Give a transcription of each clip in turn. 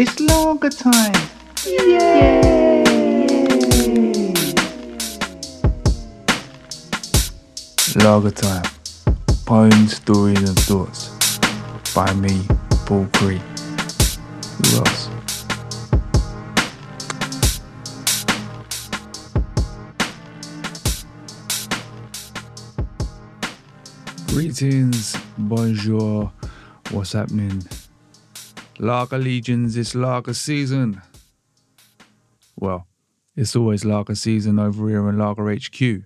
It's longer time! Yay! Lager time. Poems, stories, and thoughts. By me, Paul Cree. Who else? Greetings, bonjour, what's happening? Lager Legions, it's Lager season. Well, it's always Lager season over here in Lager HQ.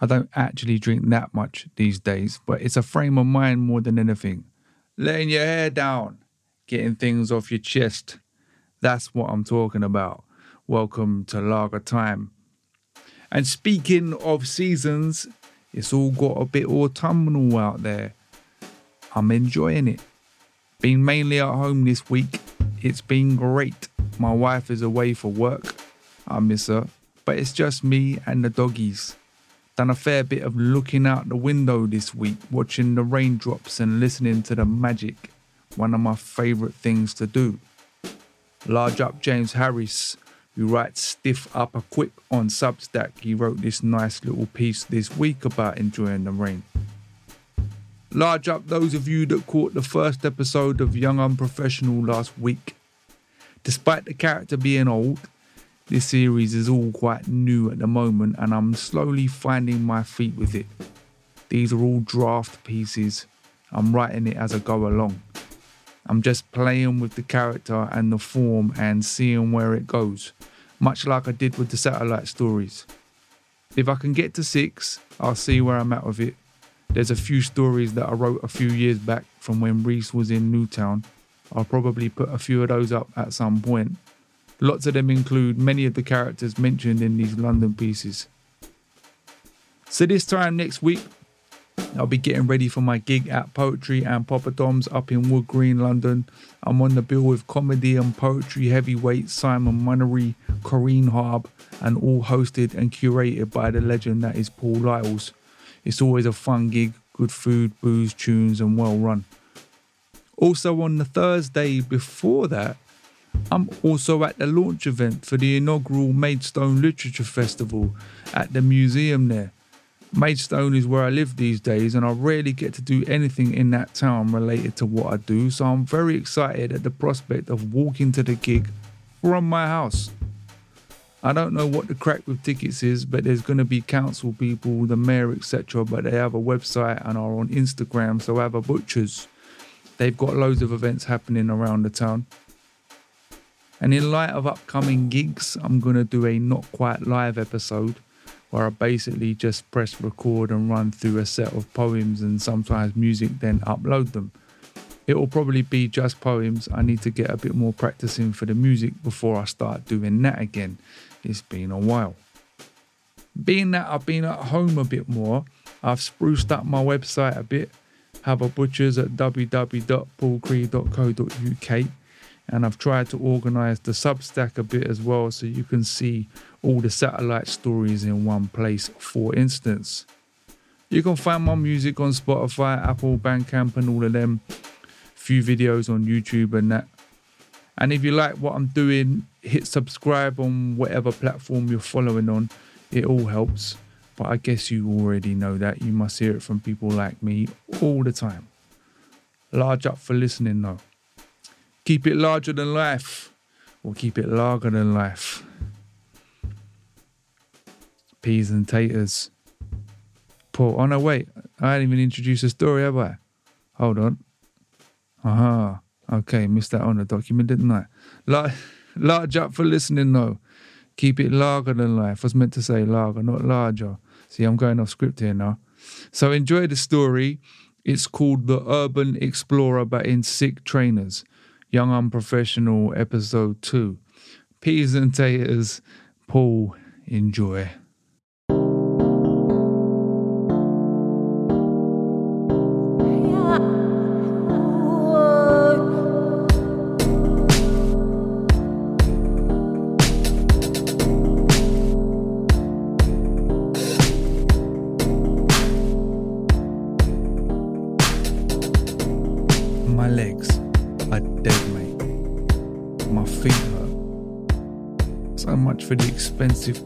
I don't actually drink that much these days, but it's a frame of mind more than anything. Letting your hair down, getting things off your chest. That's what I'm talking about. Welcome to Lager Time. And speaking of seasons, it's all got a bit autumnal out there. I'm enjoying it. Been mainly at home this week. It's been great. My wife is away for work. I miss her. But it's just me and the doggies. Done a fair bit of looking out the window this week, watching the raindrops and listening to the magic. One of my favourite things to do. Large up James Harris, who writes Stiff Upper Quip on Substack. He wrote this nice little piece this week about enjoying the rain. Large up those of you that caught the first episode of Young Unprofessional last week. Despite the character being old, this series is all quite new at the moment and I'm slowly finding my feet with it. These are all draft pieces. I'm writing it as I go along. I'm just playing with the character and the form and seeing where it goes, much like I did with the satellite stories. If I can get to six, I'll see where I'm at with it there's a few stories that I wrote a few years back from when Reece was in New Town. I'll probably put a few of those up at some point. Lots of them include many of the characters mentioned in these London pieces. So, this time next week, I'll be getting ready for my gig at Poetry and Poppadoms up in Wood Green, London. I'm on the bill with comedy and poetry heavyweight Simon Munnery, Corrine Harb, and all hosted and curated by the legend that is Paul Lyalls. It's always a fun gig, good food, booze, tunes, and well run. Also, on the Thursday before that, I'm also at the launch event for the inaugural Maidstone Literature Festival at the museum there. Maidstone is where I live these days, and I rarely get to do anything in that town related to what I do, so I'm very excited at the prospect of walking to the gig from my house. I don't know what the crack with tickets is, but there's going to be council people, the mayor, etc. But they have a website and are on Instagram, so have a butchers. They've got loads of events happening around the town. And in light of upcoming gigs, I'm going to do a not quite live episode where I basically just press record and run through a set of poems and sometimes music, then upload them. It will probably be just poems. I need to get a bit more practicing for the music before I start doing that again. It's been a while. Being that I've been at home a bit more, I've spruced up my website a bit. Have a butchers at www.paulcree.co.uk and I've tried to organize the Substack a bit as well so you can see all the satellite stories in one place, for instance. You can find my music on Spotify, Apple, Bandcamp, and all of them. Few videos on YouTube and that. And if you like what I'm doing, hit subscribe on whatever platform you're following on. It all helps. But I guess you already know that. You must hear it from people like me all the time. Large up for listening though. Keep it larger than life, or keep it larger than life. Peas and taters. Paul, oh no, wait, I didn't even introduce a story, have I? Hold on. Aha. Okay, missed that on the document, didn't I? Large, large up for listening, though. Keep it larger than life. I was meant to say larger, not larger. See, I'm going off script here now. So enjoy the story. It's called The Urban Explorer, but in Sick Trainers. Young Unprofessional, Episode 2. Peas and taters. Paul, enjoy.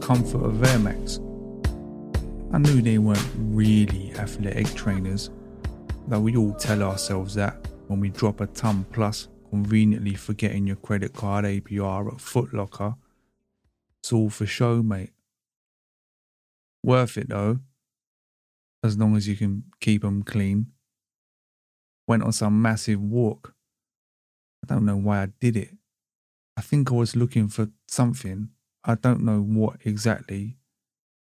Comfort of Air Max. I knew they weren't really athletic trainers, though we all tell ourselves that when we drop a ton plus, conveniently forgetting your credit card APR at Footlocker. It's all for show, mate. Worth it though, as long as you can keep them clean. Went on some massive walk. I don't know why I did it. I think I was looking for something. I don't know what exactly,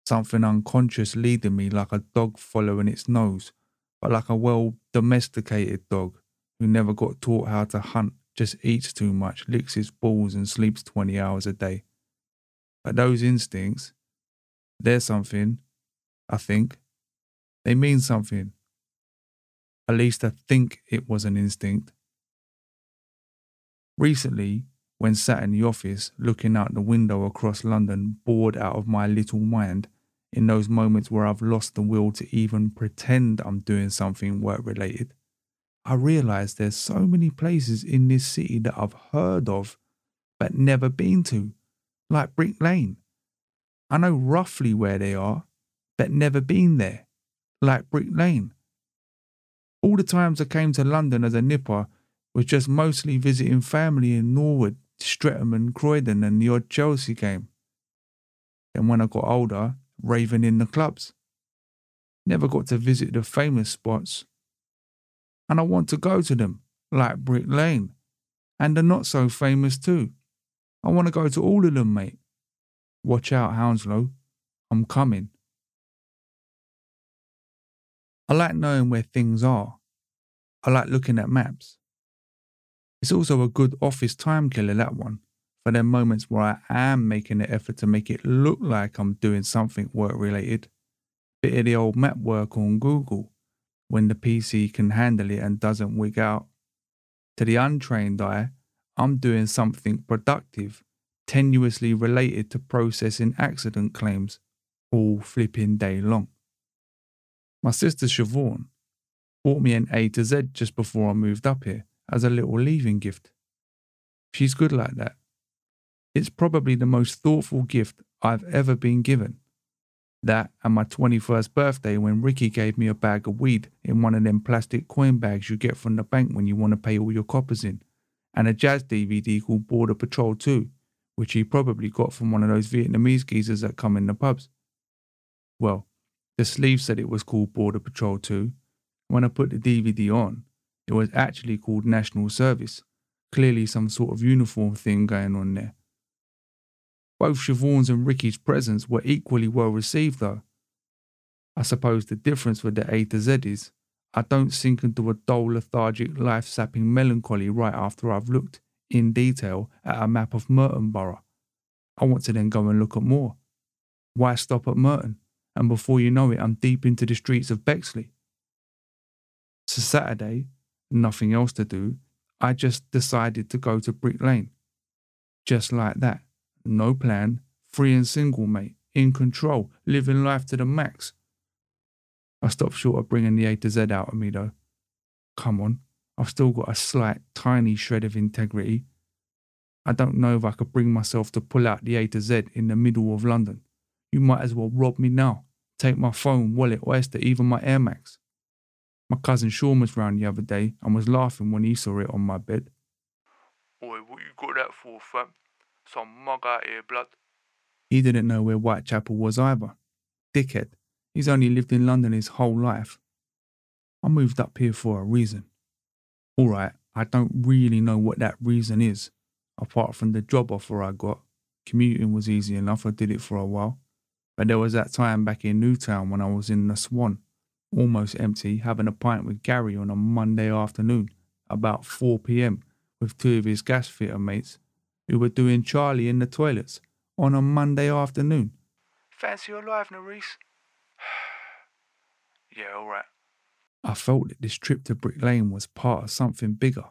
something unconscious leading me like a dog following its nose, but like a well domesticated dog who never got taught how to hunt, just eats too much, licks his balls, and sleeps 20 hours a day. But those instincts, they're something, I think. They mean something. At least I think it was an instinct. Recently, when sat in the office looking out the window across London, bored out of my little mind, in those moments where I've lost the will to even pretend I'm doing something work related, I realize there's so many places in this city that I've heard of but never been to, like Brick Lane. I know roughly where they are, but never been there, like Brick Lane. All the times I came to London as a nipper was just mostly visiting family in Norwood, Streatham, and Croydon, and the odd Chelsea game. Then when I got older, raving in the clubs. Never got to visit the famous spots. And I want to go to them, like Brick Lane. And the not so famous too. I want to go to all of them, mate. Watch out, Hounslow. I'm coming. I like knowing where things are. I like looking at maps. It's also a good office time killer, that one, for the moments where I am making the effort to make it look like I'm doing something work related. Bit of the old map work on Google when the PC can handle it and doesn't wig out. To the untrained eye, I'm doing something productive, tenuously related to processing accident claims all flipping day long. My sister Siobhan bought me an A to Z just before I moved up here as a little leaving gift. She's good like that. It's probably the most thoughtful gift I've ever been given. That and my 21st birthday when Ricky gave me a bag of weed in one of them plastic coin bags you get from the bank when you want to pay all your coppers in, and a jazz DVD called Border Patrol 2, which he probably got from one of those Vietnamese geezers that come in the pubs. Well, the sleeve said it was called Border Patrol 2. When I put the DVD on, it was actually called National Service. Clearly, some sort of uniform thing going on there. Both Siobhan's and Ricky's presents were equally well received, though. I suppose the difference with the A to Z is I don't sink into a dull, lethargic, life sapping melancholy right after I've looked in detail at a map of Merton Borough. I want to then go and look at more. Why stop at Merton? And before you know it, I'm deep into the streets of Bexley. A Saturday, nothing else to do. I just decided to go to Brick Lane. Just like that. No plan, free and single, mate, in control, living life to the max. I stopped short of bringing the A to Z out of me, though. Come on, I've still got a slight, tiny shred of integrity. I don't know if I could bring myself to pull out the A to Z in the middle of London. You might as well rob me now. Take my phone, wallet, oyster, even my Air Max. My cousin Sean was round the other day and was laughing when he saw it on my bed. Oi, what you got that for, fam? Some mug out here, blood. He didn't know where Whitechapel was either. Dickhead. He's only lived in London his whole life. I moved up here for a reason. All right, I don't really know what that reason is, apart from the job offer I got. Commuting was easy enough, I did it for a while. But there was that time back in New Town when I was in the Swan, almost empty, having a pint with Gary on a Monday afternoon, about 4 pm, with two of his gas fitter mates who were doing Charlie in the toilets on a Monday afternoon. Fancy your life, Nerys? yeah, alright. I felt that this trip to Brick Lane was part of something bigger.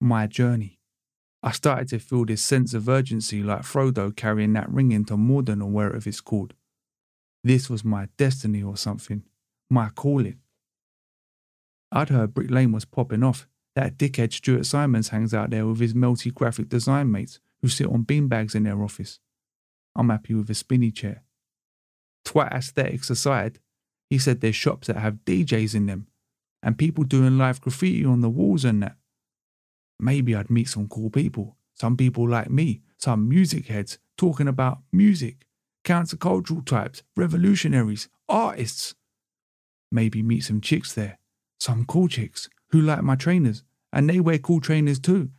My journey. I started to feel this sense of urgency like Frodo carrying that ring into Mordor or wherever it's called. This was my destiny or something, my calling. I'd heard Brick Lane was popping off, That dickhead Stuart Simons hangs out there with his melty graphic design mates who sit on beanbags in their office. I'm happy with a spinny chair. Twat aesthetics aside, he said there's shops that have DJs in them and people doing live graffiti on the walls and that. Maybe I'd meet some cool people, some people like me, some music heads talking about music, countercultural types, revolutionaries, artists. Maybe meet some chicks there, some cool chicks who like my trainers, and they wear cool trainers too.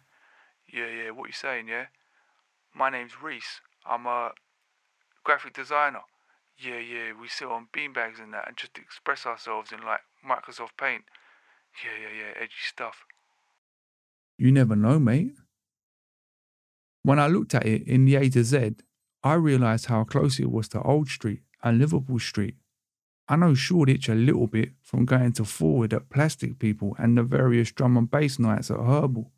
Yeah, yeah, what you saying, yeah? My name's Reece. I'm a graphic designer. Yeah, yeah, we sit on beanbags and that and just express ourselves in like Microsoft Paint. Yeah, yeah, yeah, edgy stuff. You never know, mate. When I looked at it in the A to Z, I realised how close it was to Old Street and Liverpool Street. I know Shoreditch a little bit from going to Forward at Plastic People and the various drum and bass nights at Herbal.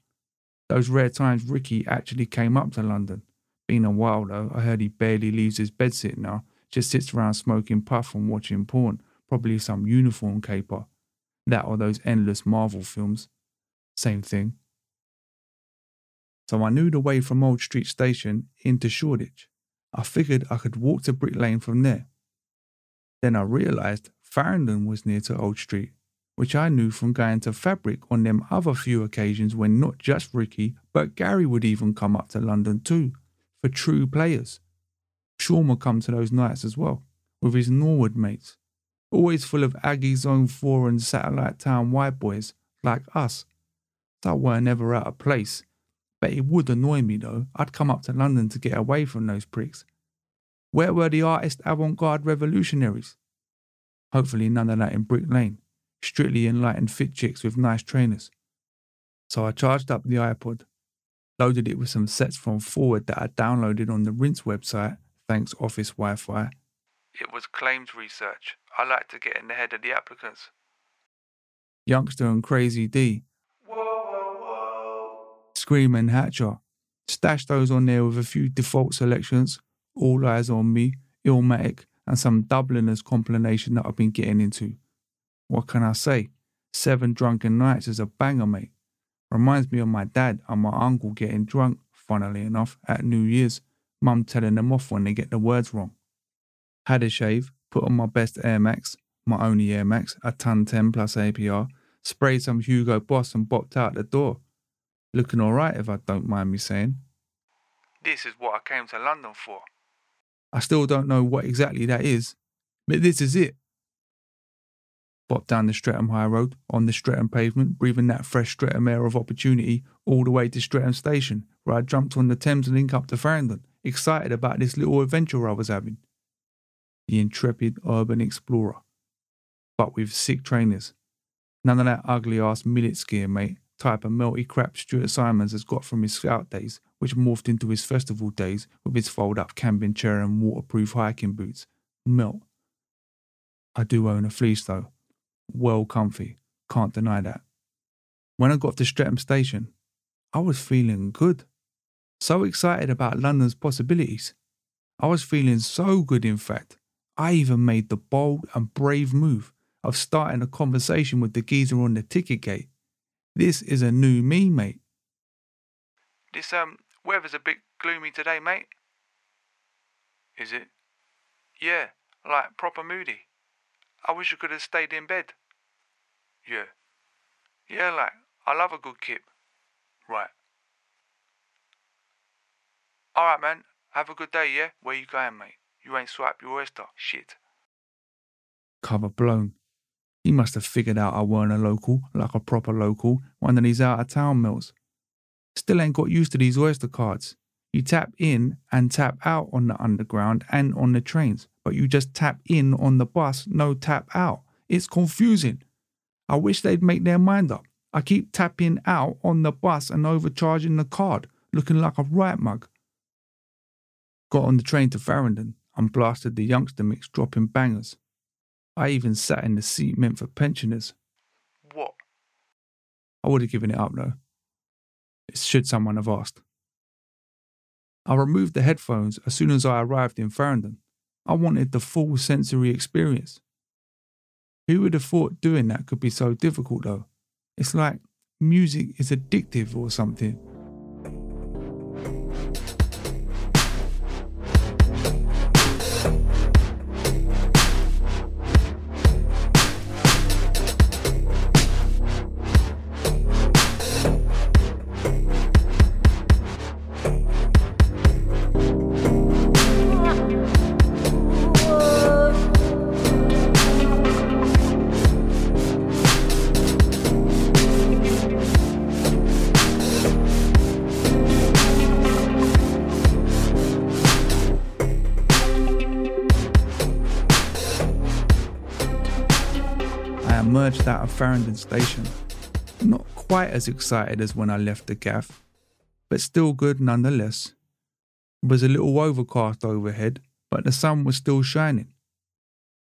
Those rare times Ricky actually came up to London. Been a while though, I heard he barely leaves his bed bedsit now, just sits around smoking puff and watching porn, probably some uniform caper. That or those endless Marvel films. Same thing. So I knew the way from Old Street Station into Shoreditch. I figured I could walk to Brick Lane from there. Then I realised Farringdon was near to Old Street, which I knew from going to Fabric on them other few occasions when not just Ricky, but Gary would even come up to London too, for true players. Sean would come to those nights as well, with his Norwood mates, always full of Aggie Zone 4 and Satellite Town white boys, like us. I weren't ever out of place, but it would annoy me though. I'd come up to London to get away from those pricks where were the artist avant garde revolutionaries? Hopefully, none of that in Brick Lane. Strictly enlightened fit chicks with nice trainers. So I charged up the iPod, loaded it with some sets from Forward that I downloaded on the Rinse website, thanks Office Wi Fi. It was claims research. I like to get in the head of the applicants. Youngsta and Crazy D. Whoa, whoa, whoa. Skream and Hatcha. Stash those on there with a few default selections all Eyez on Me, Illmatic, and some Dubliners compilation that I've been getting into. What can I say? Seven Drunken Nights is a banger, mate. Reminds me of my dad and my uncle getting drunk, funnily enough, at New Year's, mum telling them off when they get the words wrong. Had a shave, put on my best Air Max, my only Air Max, a ton 10 plus APR, sprayed some Hugo Boss and bopped out the door. Looking alright if I don't mind me saying. This is what I came to London for. I still don't know what exactly that is, but this is it. Bop down the Streatham High Road, on the Streatham pavement, breathing that fresh Streatham air of opportunity, all the way to Streatham Station, where I jumped on the Thameslink up to Farringdon, excited about this little adventure I was having. The intrepid urban explorer. But with sick trainers. None of that ugly ass millet gear, mate, type of melty crap Stuart Simons has got from his scout days, which morphed into his festival days with his fold up camping chair and waterproof hiking boots. Melt. I do own a fleece though. Well comfy. Can't deny that. When I got to Streatham Station, I was feeling good. So excited about London's possibilities. I was feeling so good, in fact. I even made the bold and brave move of starting a conversation with the geezer on the ticket gate. This is a new me, mate. This um weather's a bit gloomy today, mate. Is it? Yeah, like proper moody. I wish I could have stayed in bed. Yeah. Yeah, like, I love a good kip. Right. Alright, man. Have a good day, yeah? Where you going, mate? You ain't swiped your oyster. Shit. Cover blown. He must have figured out I weren't a local, like a proper local, one of these out of town mills. Still ain't got used to these Oyster cards. You tap in and tap out on the underground and on the trains, but you just tap in on the bus, no tap out. It's confusing. I wish they'd make their mind up. I keep tapping out on the bus and overcharging the card, looking like a right mug. Got on the train to Farringdon and blasted the Youngsta mix, dropping bangers. I even sat in the seat meant for pensioners. What? I would have given it up though should someone have asked. I removed the headphones as soon as I arrived in Farringdon. I wanted the full sensory experience. Who would have thought doing that could be so difficult though? It's like music is addictive or something. Out of Farringdon Station, not quite as excited as when I left the gaff, but still good nonetheless. It was a little overcast overhead, but the sun was still shining.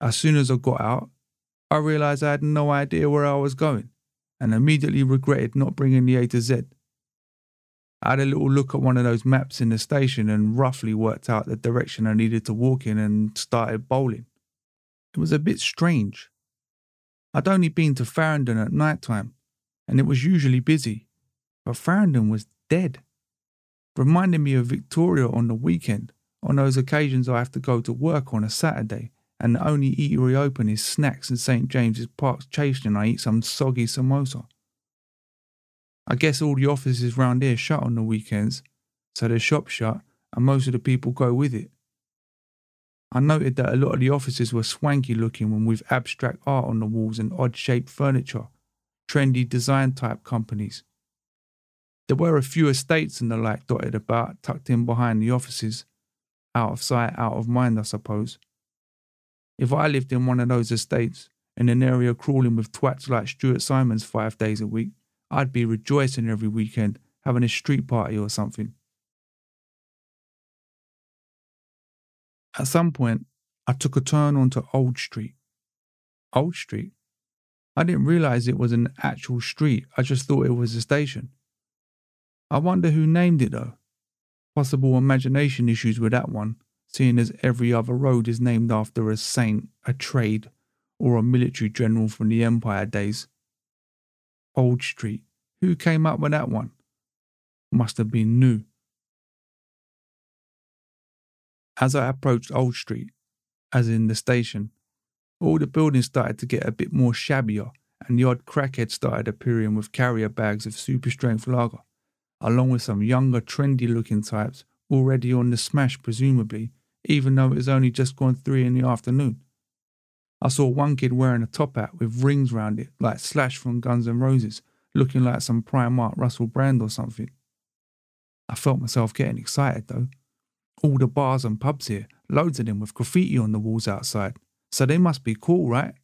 As soon as I got out, I realised I had no idea where I was going and immediately regretted not bringing the A to Z. I had a little look at one of those maps in the station and roughly worked out the direction I needed to walk in and started bowling. It was a bit strange. I'd only been to Farringdon at night time, and it was usually busy, but Farringdon was dead. Reminding me of Victoria on the weekend, on those occasions I have to go to work on a Saturday and the only eatery open is Snacks in St James's Park Station and I eat some soggy samosa. I guess all the offices round here shut on the weekends, so the shop's shut and most of the people go with it. I noted that a lot of the offices were swanky looking and with abstract art on the walls and odd shaped furniture, trendy design type companies. There were a few estates and the like dotted about, tucked in behind the offices. Out of sight, out of mind, I suppose. If I lived in one of those estates, in an area crawling with twats like Stuart Simons five days a week, I'd be rejoicing every weekend, having a street party or something. At some point, I took a turn onto Old Street. Old Street? I didn't realise it was an actual street, I just thought it was a station. I wonder who named it though. Possible imagination issues with that one, seeing as every other road is named after a saint, a trade, or a military general from the Empire days. Old Street. Who came up with that one? Must have been new. As I approached Old Street, as in the station, all the buildings started to get a bit more shabbier, and the odd crackhead started appearing with carrier bags of super strength lager, along with some younger, trendy looking types already on the smash, presumably, even though it was only just gone three in the afternoon. I saw one kid wearing a top hat with rings round it, like Slash from Guns N' Roses, looking like some Primark Russell Brand or something. I felt myself getting excited though. All the bars and pubs here, loads of them with graffiti on the walls outside, so they must be cool, right?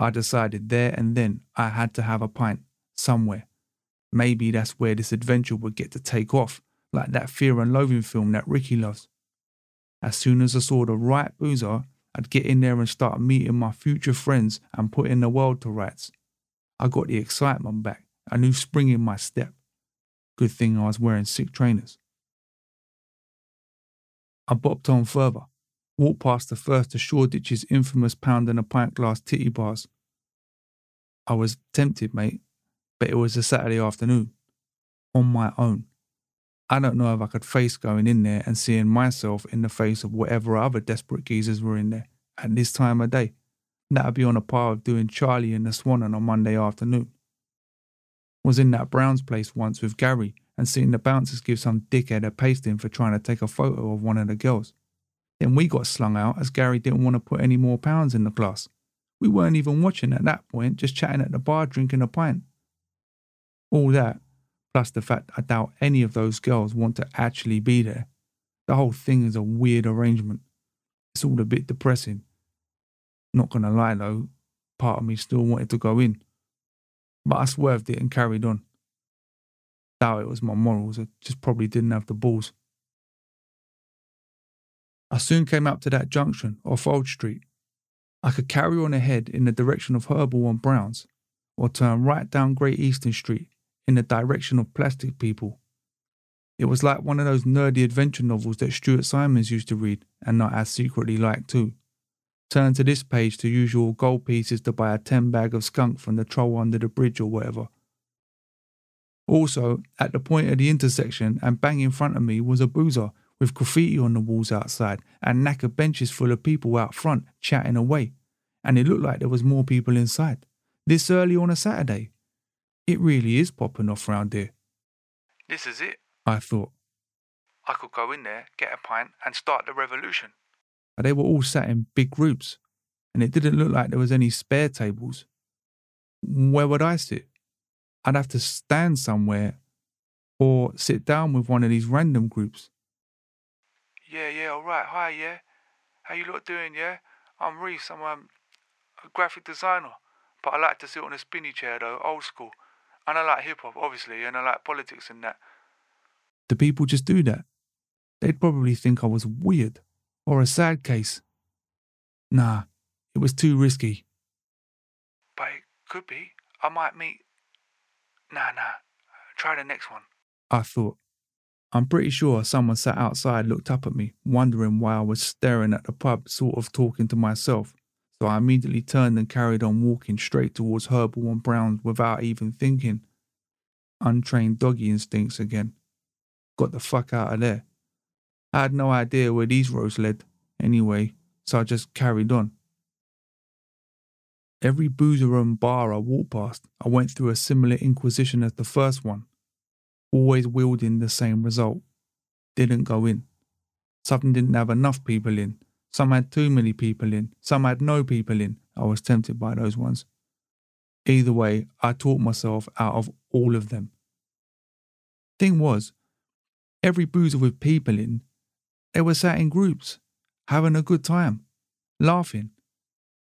I decided there and then I had to have a pint somewhere. Maybe that's where this adventure would get to take off, like that Fear and Loathing film that Ricky loves. As soon as I saw the right boozer, I'd get in there and start meeting my future friends and putting the world to rights. I got the excitement back, a new spring in my step. Good thing I was wearing sick trainers. I bopped on further, walked past the first of Shoreditch's infamous pound and a pint glass titty bars. I was tempted, mate, but it was a Saturday afternoon, on my own. I don't know if I could face going in there and seeing myself in the face of whatever other desperate geezers were in there at this time of day. That'd be on a par of doing Charlie and the Swan on a Monday afternoon. Was in that Brown's place once with Gary and seeing the bouncers give some dickhead a pasting for trying to take a photo of one of the girls. Then we got slung out as Gary didn't want to put any more pounds in the glass. We weren't even watching at that point, just chatting at the bar drinking a pint. All that, plus the fact I doubt any of those girls want to actually be there. The whole thing is a weird arrangement. It's all a bit depressing. Not gonna lie though, part of me still wanted to go in. But I swerved it and carried on doubt it was my morals. I just probably didn't have the balls. I soon came up to that junction off Old Street. I could carry on ahead in the direction of Herbal and Browns, or turn right down Great Eastern Street in the direction of Plastic People. It was like one of those nerdy adventure novels that Stuart Simons used to read and not as secretly liked too. Turn to this page to usual gold pieces to buy a 10 bag of skunk from the troll under the bridge or whatever Also, at the point of the intersection and bang in front of me was a boozer with graffiti on the walls outside and knackered benches full of people out front chatting away. And it looked like there was more people inside. This early on a Saturday. It really is popping off round here, This is it. I thought. I could go in there, get a pint, and start the revolution. But they were all sat in big groups, and it didn't look like there was any spare tables. Where would I sit? I'd have to stand somewhere or sit down with one of these random groups. Yeah, yeah, all right. Hi, yeah. How you lot doing, yeah? I'm Reece. I'm um, a graphic designer, but I like to sit on a spinny chair though, old school. And I like hip hop, obviously, and I like politics and that. Do people just do that? They'd probably think I was weird or a sad case. Nah, it was too risky. But it could be. I might meet. Nah, nah. Try the next one. I thought. I'm pretty sure someone sat outside looked up at me, wondering why I was staring at the pub, sort of talking to myself. So I immediately turned and carried on walking straight towards Herbal and Brown's without even thinking. Untrained doggy instincts again. Got the fuck out of there. I had no idea where these roads led, anyway, so I just carried on. Every boozer and bar I walked past, I went through a similar inquisition as the first one, always wielding the same result. Didn't go in. Some didn't have enough people in. Some had too many people in. Some had no people in. I was tempted by those ones. Either way, I taught myself out of all of them. Thing was, every boozer with people in, they were sat in groups, having a good time, laughing.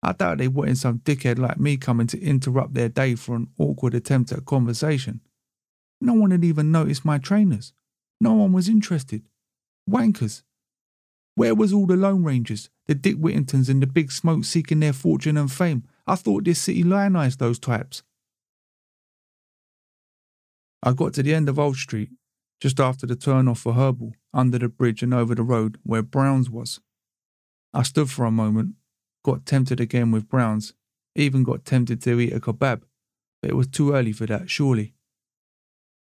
I doubt they wanted some dickhead like me coming to interrupt their day for an awkward attempt at conversation. No one had even noticed my trainers. No one was interested. Wankers. Where was all the Lone Rangers, the Dick Whittingtons, and the Big Smoke seeking their fortune and fame? I thought this city lionised those types. I got to the end of Old Street, just after the turn off for Herbal, under the bridge and over the road where Brown's was. I stood for a moment, got tempted again with Brown's, even got tempted to eat a kebab, but it was too early for that, surely.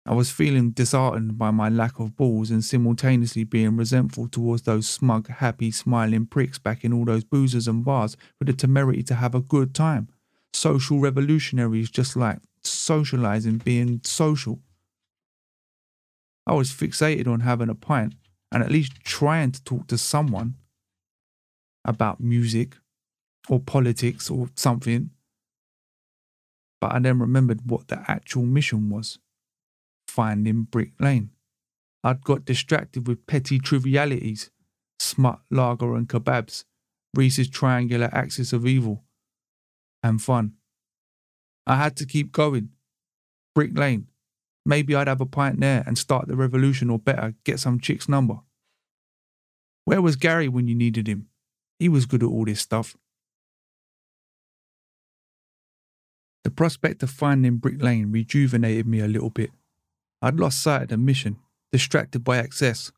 I was feeling disheartened by my lack of balls and simultaneously being resentful towards those smug, happy, smiling pricks back in all those boozers and bars with the temerity to have a good time. Social revolutionaries just like socializing being social. I was fixated on having a pint and at least trying to talk to someone about music or politics or something. But I then remembered what the actual mission was finding Brick Lane. I'd got distracted with petty trivialities, smut, lager, and kebabs, Reece's triangular axis of evil, and fun. I had to keep going. Brick Lane. Maybe I'd have a pint there and start the revolution, or better, get some chick's number. Where was Gary when you needed him? He was good at all this stuff. The prospect of finding Brick Lane rejuvenated me a little bit. I'd lost sight of the mission, distracted by excess.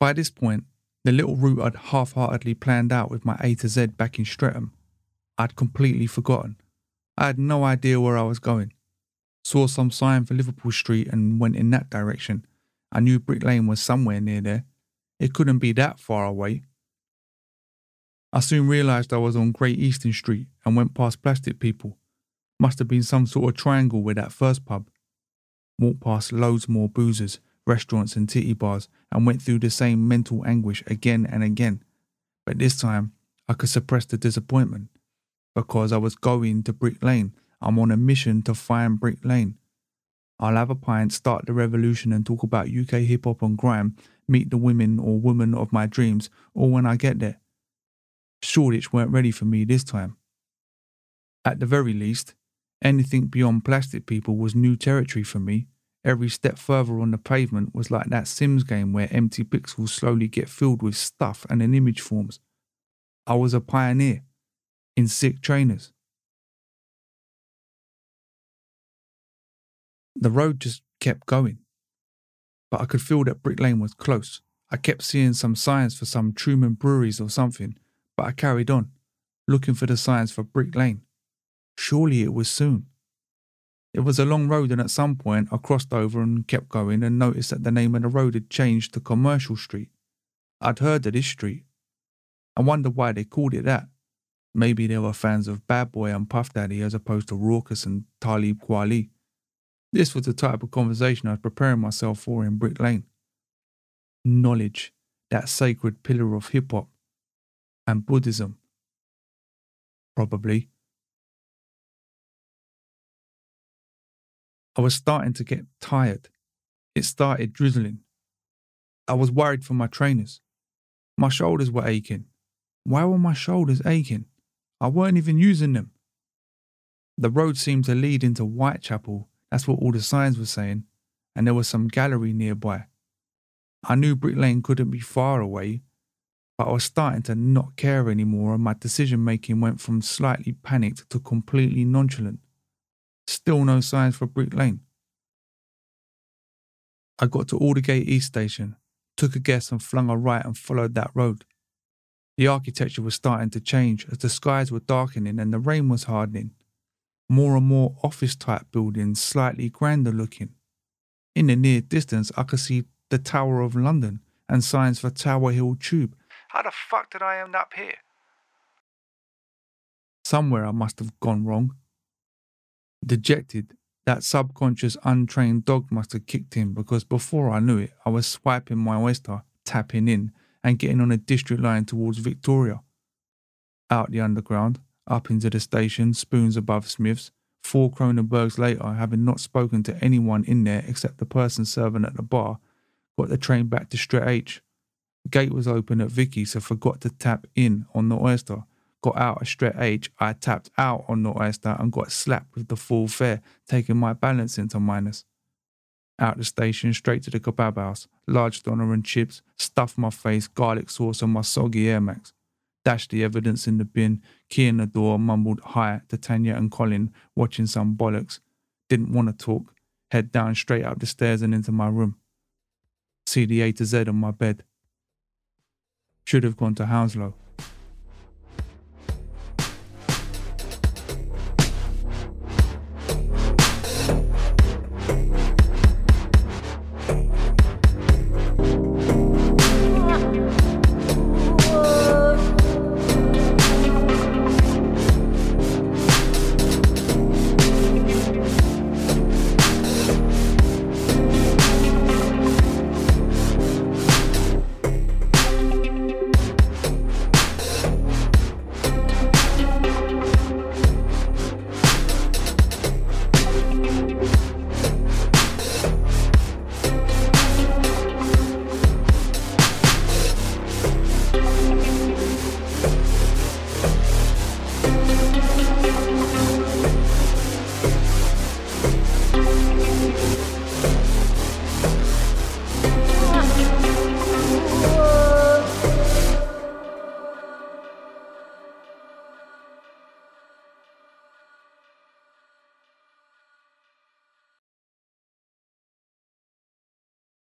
By this point, the little route I'd half heartedly planned out with my A to Z back in Streatham, I'd completely forgotten. I had no idea where I was going. Saw some sign for Liverpool Street and went in that direction. I knew Brick Lane was somewhere near there. It couldn't be that far away. I soon realised I was on Great Eastern Street and went past Plastic People. Must have been some sort of triangle with that first pub. Walked past loads more boozers, restaurants, and titty bars and went through the same mental anguish again and again. But this time, I could suppress the disappointment because I was going to Brick Lane. I'm on a mission to find Brick Lane. I'll have a pint, start the revolution, and talk about UK hip hop and grime, meet the women or woman of my dreams, all when I get there. Shoreditch weren't ready for me this time. At the very least, anything beyond plastic people was new territory for me. Every step further on the pavement was like that Sims game where empty pixels slowly get filled with stuff and an image forms. I was a pioneer in sick trainers. The road just kept going, but I could feel that Brick Lane was close. I kept seeing some signs for some Truman breweries or something, but I carried on, looking for the signs for Brick Lane. Surely it was soon. It was a long road, and at some point I crossed over and kept going and noticed that the name of the road had changed to Commercial Street. I'd heard of this street. I wondered why they called it that. Maybe they were fans of Bad Boy and Puff Daddy as opposed to Rawkus and Talib Kweli. This was the type of conversation I was preparing myself for in Brick Lane. Knowledge, that sacred pillar of hip hop and Buddhism. Probably. I was starting to get tired. It started drizzling. I was worried for my trainers. My shoulders were aching. Why were my shoulders aching? I weren't even using them. The road seemed to lead into Whitechapel that's what all the signs were saying, and there was some gallery nearby. I knew Brick Lane couldn't be far away, but I was starting to not care anymore, and my decision making went from slightly panicked to completely nonchalant. Still no signs for Brick Lane. I got to Aldgate East Station, took a guess and flung a right and followed that road. The architecture was starting to change as the skies were darkening and the rain was hardening more and more office type buildings, slightly grander looking. In the near distance, I could see the Tower of London and signs for Tower Hill Tube. How the fuck did I end up here? Somewhere I must have gone wrong. Dejected, that subconscious untrained dog must have kicked in because before I knew it, I was swiping my oyster, tapping in, and getting on a district line towards Victoria. Out the underground, up into the station, spoons above Smith's. Four Kronenbourgs later, having not spoken to anyone in there except the person serving at the bar, got the train back to Stret H. gate was open at Vicky, so forgot to tap in on the oyster. Got out at Streatham, I tapped out on the oyster and got slapped with the full fare, taking my balance into minus. Out the station, straight to the kebab house, large doner and chips, stuffed my face, garlic sauce on my soggy Air Max dashed the evidence in the bin, key in the door, mumbled hi to Tanya and Colin, watching some bollocks. Didn't want to talk. Head down straight up the stairs and into my room. See the A to Z on my bed. Should have gone to Hounslow.